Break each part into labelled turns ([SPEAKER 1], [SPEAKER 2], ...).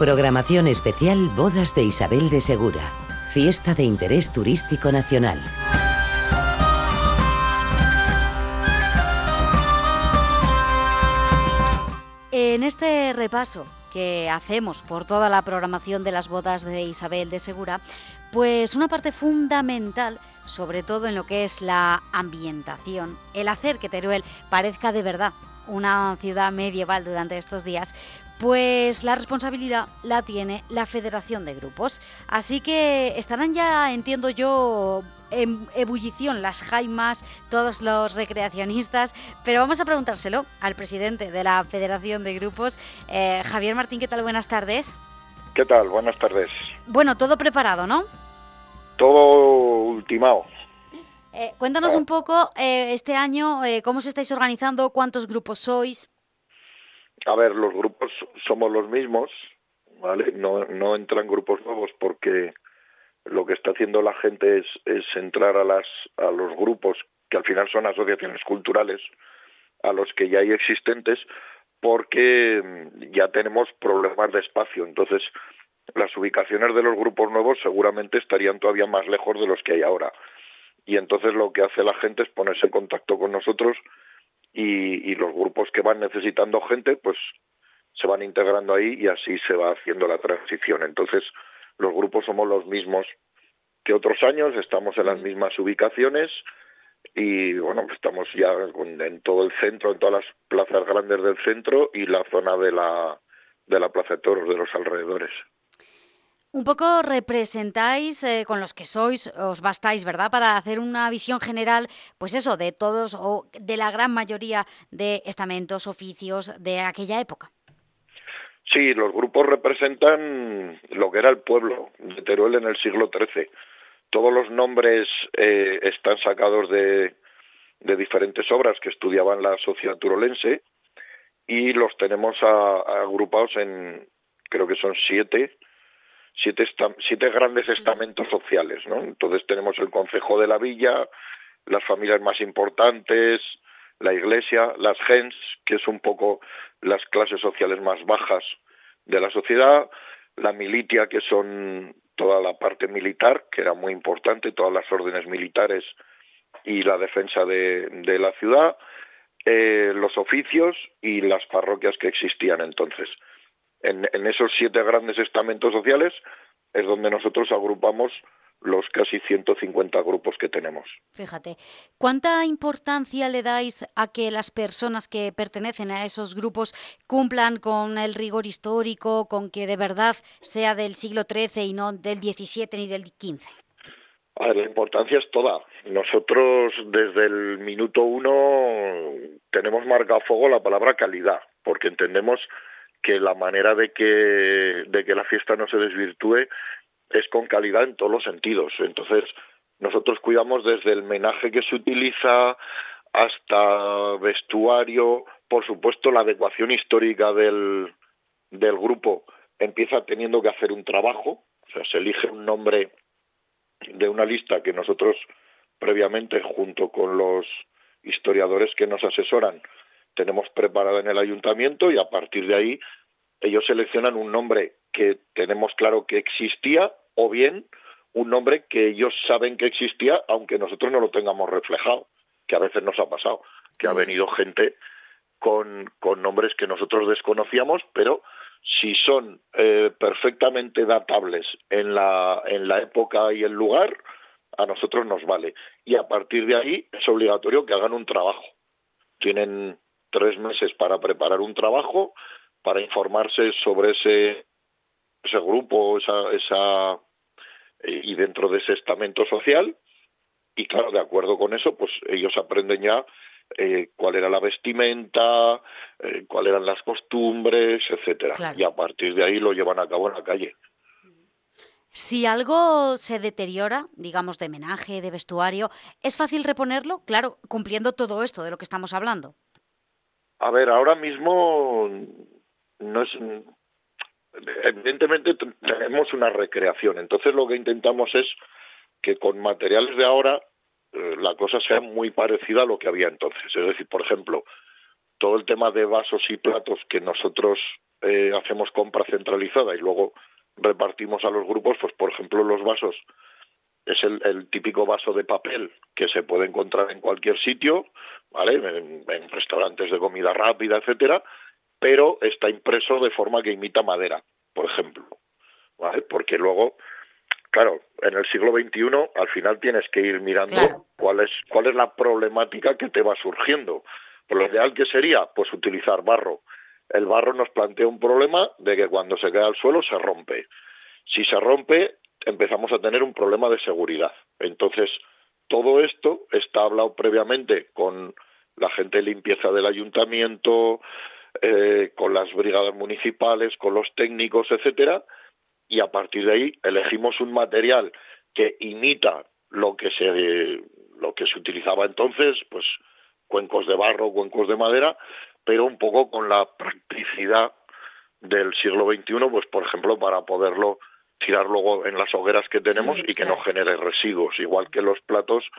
[SPEAKER 1] Programación especial Bodas de Isabel de Segura. Fiesta de interés turístico nacional.
[SPEAKER 2] En este repaso que hacemos por toda la programación de las bodas de Isabel de Segura, pues una parte fundamental, sobre todo en lo que es la ambientación, el hacer que Teruel parezca de verdad una ciudad medieval durante estos días, pues la responsabilidad la tiene la Federación de Grupos. Así que estarán ya, entiendo yo, en ebullición las jaimas, todos los recreacionistas, pero vamos a preguntárselo al presidente de la Federación de Grupos, eh, Javier Martín, ¿qué tal? Buenas tardes.
[SPEAKER 3] ¿Qué tal? Buenas tardes.
[SPEAKER 2] Bueno, todo preparado, ¿no?
[SPEAKER 3] Todo ultimado.
[SPEAKER 2] Eh, cuéntanos un poco eh, este año cómo se estáis organizando, cuántos grupos sois.
[SPEAKER 3] A ver, los grupos somos los mismos. No, entran grupos nuevos porque lo que está haciendo la gente es, entrar a, las, a los grupos, que al final son asociaciones culturales, a los que ya hay existentes, porque ya tenemos problemas de espacio. Entonces, las ubicaciones de los grupos nuevos seguramente estarían todavía más lejos de los que hay ahora. Y entonces lo que hace la gente es ponerse en contacto con nosotros y los grupos que van necesitando gente, pues se van integrando ahí y así se va haciendo la transición. Entonces, los grupos somos los mismos que otros años, estamos en las mismas ubicaciones y bueno, pues estamos ya en todo el centro, en todas las plazas grandes del centro y la zona de la, de la Plaza de Toros de los alrededores.
[SPEAKER 2] Un poco representáis eh, con los que sois, os bastáis, ¿verdad? Para hacer una visión general, pues eso, de todos o de la gran mayoría de estamentos, oficios de aquella época.
[SPEAKER 3] Sí, los grupos representan lo que era el pueblo de Teruel en el siglo XIII. Todos los nombres eh, están sacados de, de, diferentes obras que estudiaban la sociedad turolense y los tenemos agrupados en, creo que son siete, siete, siete grandes estamentos sociales. ¿no? Entonces tenemos el Consejo de la Villa, las familias más importantes, la Iglesia, las gens, que es un poco las clases sociales más bajas de la sociedad, la militia, que son toda la parte militar, que era muy importante, todas las órdenes militares y la defensa de, la ciudad, eh, los oficios y las parroquias que existían entonces. En, en esos siete grandes estamentos sociales es donde nosotros agrupamos los casi 150 grupos que tenemos.
[SPEAKER 2] Fíjate, ¿cuánta importancia le dais a que las personas que pertenecen a esos grupos cumplan con el rigor histórico, con que de verdad sea del siglo XIII y no del XVII ni del XV?
[SPEAKER 3] la importancia es toda. Nosotros desde el minuto uno tenemos marcado a fuego la palabra calidad, porque entendemos que la manera de que, de que la fiesta no se desvirtúe es con calidad en todos los sentidos. Entonces, nosotros cuidamos desde el menaje que se utiliza hasta vestuario, por supuesto la adecuación histórica del, del grupo empieza teniendo que hacer un trabajo, o sea, se elige un nombre de una lista que nosotros previamente, junto con los historiadores que nos asesoran, tenemos preparada en el ayuntamiento y a partir de ahí ellos seleccionan un nombre que tenemos claro que existía o bien un nombre que ellos saben que existía, aunque nosotros no lo tengamos reflejado, que a veces nos ha pasado, que ha venido gente con, con nombres que nosotros desconocíamos, pero si son eh, perfectamente datables en la, en la época y el lugar, a nosotros nos vale. Y a partir de ahí es obligatorio que hagan un trabajo. Tienen tres meses para preparar un trabajo, para informarse sobre ese, ese grupo, esa, esa eh, y dentro de ese estamento social y claro, de acuerdo con eso, pues ellos aprenden ya eh, cuál era la vestimenta, eh, cuáles eran las costumbres, etcétera, y a partir de ahí lo llevan a cabo en la calle.
[SPEAKER 2] Si algo se deteriora, digamos de menaje, de vestuario, ¿es fácil reponerlo? Claro, cumpliendo todo esto de lo que estamos hablando.
[SPEAKER 3] A ver, ahora mismo no es evidentemente tenemos una recreación, entonces lo que intentamos es que con materiales de ahora eh, la cosa sea muy parecida a lo que había entonces. Es decir, por ejemplo, todo el tema de vasos y platos que nosotros eh, hacemos compra centralizada y luego repartimos a los grupos, pues por ejemplo los vasos es el, típico vaso de papel que se puede encontrar en cualquier sitio, ¿vale? En, restaurantes de comida rápida, etcétera, pero está impreso de forma que imita madera, por ejemplo, ¿vale? Porque luego, claro, en el siglo XXI al final tienes que ir mirando cuál es cuál es la problemática que te va surgiendo. Por lo ideal que sería, pues utilizar barro. El barro nos plantea un problema de que cuando se queda al suelo se rompe. Si se rompe, empezamos a tener un problema de seguridad. Entonces, todo esto está hablado previamente con la gente de limpieza del ayuntamiento, eh, con las brigadas municipales, con los técnicos, etcétera, y a partir de ahí elegimos un material que imita lo que se lo que se utilizaba entonces, pues cuencos de barro, cuencos de madera, pero un poco con la practicidad del siglo XXI, pues por ejemplo para poderlo tirar luego en las hogueras que tenemos y que no genere residuos, igual que los platos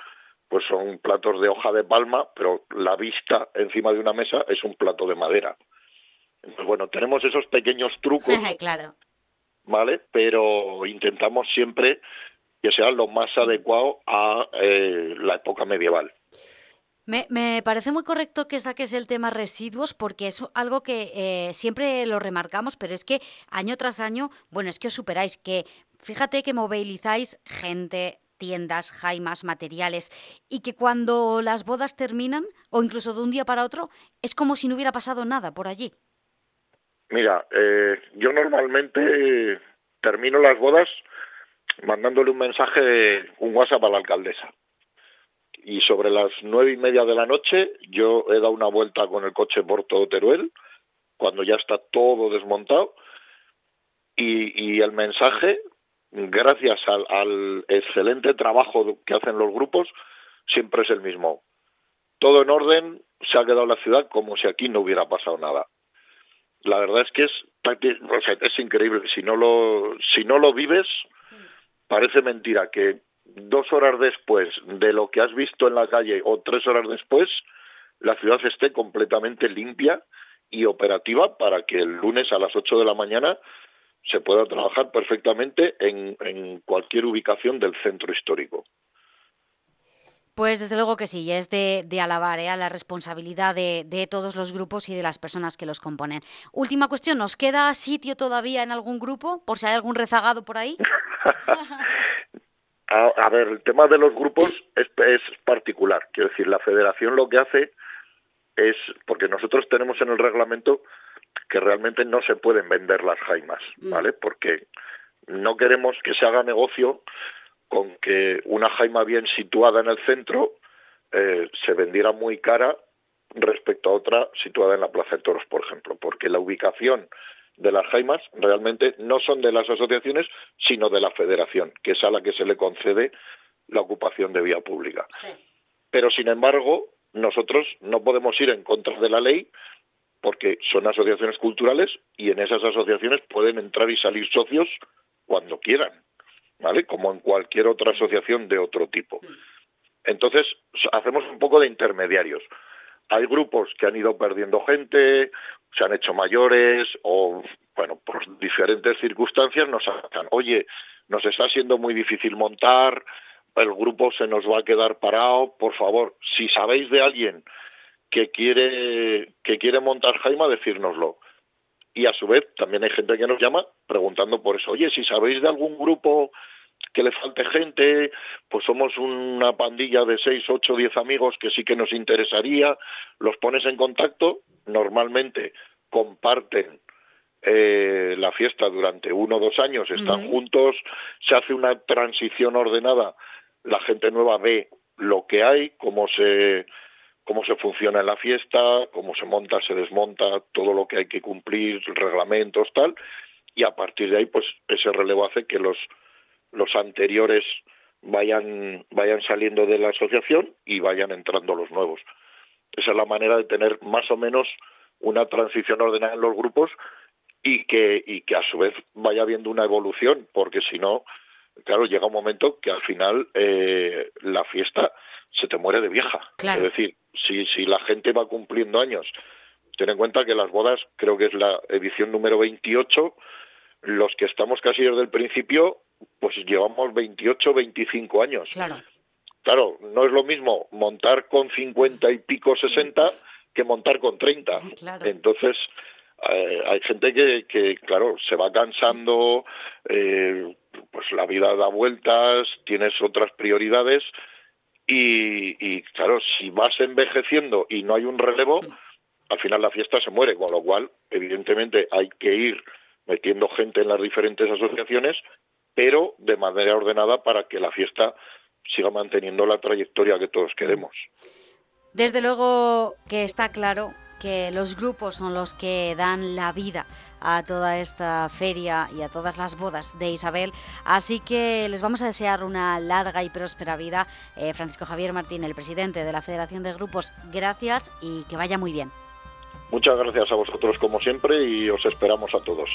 [SPEAKER 3] pues son platos de hoja de palma, pero la vista encima de una mesa es un plato de madera. Entonces, bueno, tenemos esos pequeños trucos,
[SPEAKER 2] claro.
[SPEAKER 3] ¿vale? Pero intentamos siempre que sea lo más adecuado a eh, la época medieval.
[SPEAKER 2] Me, parece muy correcto que saques el tema residuos porque es algo que eh, siempre lo remarcamos, pero es que año tras año, bueno, es que os superáis, que fíjate que movilizáis gente, tiendas, jaimas, materiales, y que cuando las bodas terminan, o incluso de un día para otro, es como si no hubiera pasado nada por allí.
[SPEAKER 3] Mira, eh, yo normalmente termino las bodas mandándole un mensaje, un WhatsApp a la alcaldesa y sobre las nueve y media de la noche yo he dado una vuelta con el coche por todo Teruel, cuando ya está todo desmontado, y, el mensaje, gracias al, excelente trabajo que hacen los grupos, siempre es el mismo. Todo en orden, se ha quedado la ciudad como si aquí no hubiera pasado nada. La verdad es que es, increíble. Si no lo, si no lo vives, parece mentira que dos horas después de lo que has visto en la calle o tres horas después, la ciudad esté completamente limpia y operativa para que el lunes a las ocho de la mañana se pueda trabajar perfectamente en, cualquier ubicación del centro histórico.
[SPEAKER 2] Pues desde luego que sí, es de, alabar ¿eh? a la responsabilidad de, de, todos los grupos y de las personas que los componen. Última cuestión, ¿nos queda sitio todavía en algún grupo, por si hay algún rezagado por ahí?
[SPEAKER 3] A, ver, el tema de los grupos es, particular. Quiero decir, la federación lo que hace es, porque nosotros tenemos en el reglamento que realmente no se pueden vender las jaimas, mm. ¿vale? Porque no queremos que se haga negocio con que una jaima bien situada en el centro eh, se vendiera muy cara respecto a otra situada en la Plaza de Toros, por ejemplo, porque la ubicación de las jaimas realmente no son de las asociaciones, sino de la federación, que es a la que se le concede la ocupación de vía pública. Pero, sin embargo, nosotros no podemos ir en contra de la ley porque son asociaciones culturales y en esas asociaciones pueden entrar y salir socios cuando quieran, ¿vale? Como en cualquier otra asociación de otro tipo. Entonces, hacemos un poco de intermediarios. Hay grupos que han ido perdiendo gente, se han hecho mayores o, bueno, por diferentes circunstancias nos sacan, oye, nos está siendo muy difícil montar, el grupo se nos va a quedar parado, por favor, si sabéis de alguien que quiere, que quiere montar Jaima, decírnoslo. Y a su vez también hay gente que nos llama preguntando por eso, oye, si sabéis de algún grupo que le falte gente, pues somos una pandilla de seis, ocho, diez amigos que sí que nos interesaría, los pones en contacto, normalmente comparten eh, la fiesta durante uno o dos años, están juntos, se hace una transición ordenada, la gente nueva ve lo que hay, cómo se cómo se funciona en la fiesta, cómo se monta, se desmonta, todo lo que hay que cumplir, reglamentos, tal, y a partir de ahí, pues ese relevo hace que los los anteriores vayan, vayan saliendo de la asociación y vayan entrando los nuevos. Esa es la manera de tener más o menos una transición ordenada en los grupos y que, y que a su vez vaya habiendo una evolución, porque si no, claro, llega un momento que al final eh, la fiesta se te muere de vieja. Es decir, si, si la gente va cumpliendo años ten en cuenta que las bodas creo que es la edición número 28, los que estamos casi desde el principio, pues llevamos 28, 25 años.
[SPEAKER 2] Claro.
[SPEAKER 3] Claro, no es lo mismo montar con 50 y pico, 60 que montar con 30. Entonces, eh, hay gente que, que, claro, se va cansando, eh, pues la vida da vueltas, tienes otras prioridades y, y, claro, si vas envejeciendo y no hay un relevo, al final la fiesta se muere, con lo cual, evidentemente, hay que ir metiendo gente en las diferentes asociaciones, pero de manera ordenada para que la fiesta siga manteniendo la trayectoria que todos queremos.
[SPEAKER 2] Desde luego que está claro que los grupos son los que dan la vida a toda esta feria y a todas las bodas de Isabel. Así que les vamos a desear una larga y próspera vida. Eh, Francisco Javier Martín, el presidente de la Federación de Grupos, gracias y que vaya muy bien.
[SPEAKER 3] Muchas gracias a vosotros como siempre y os esperamos a todos.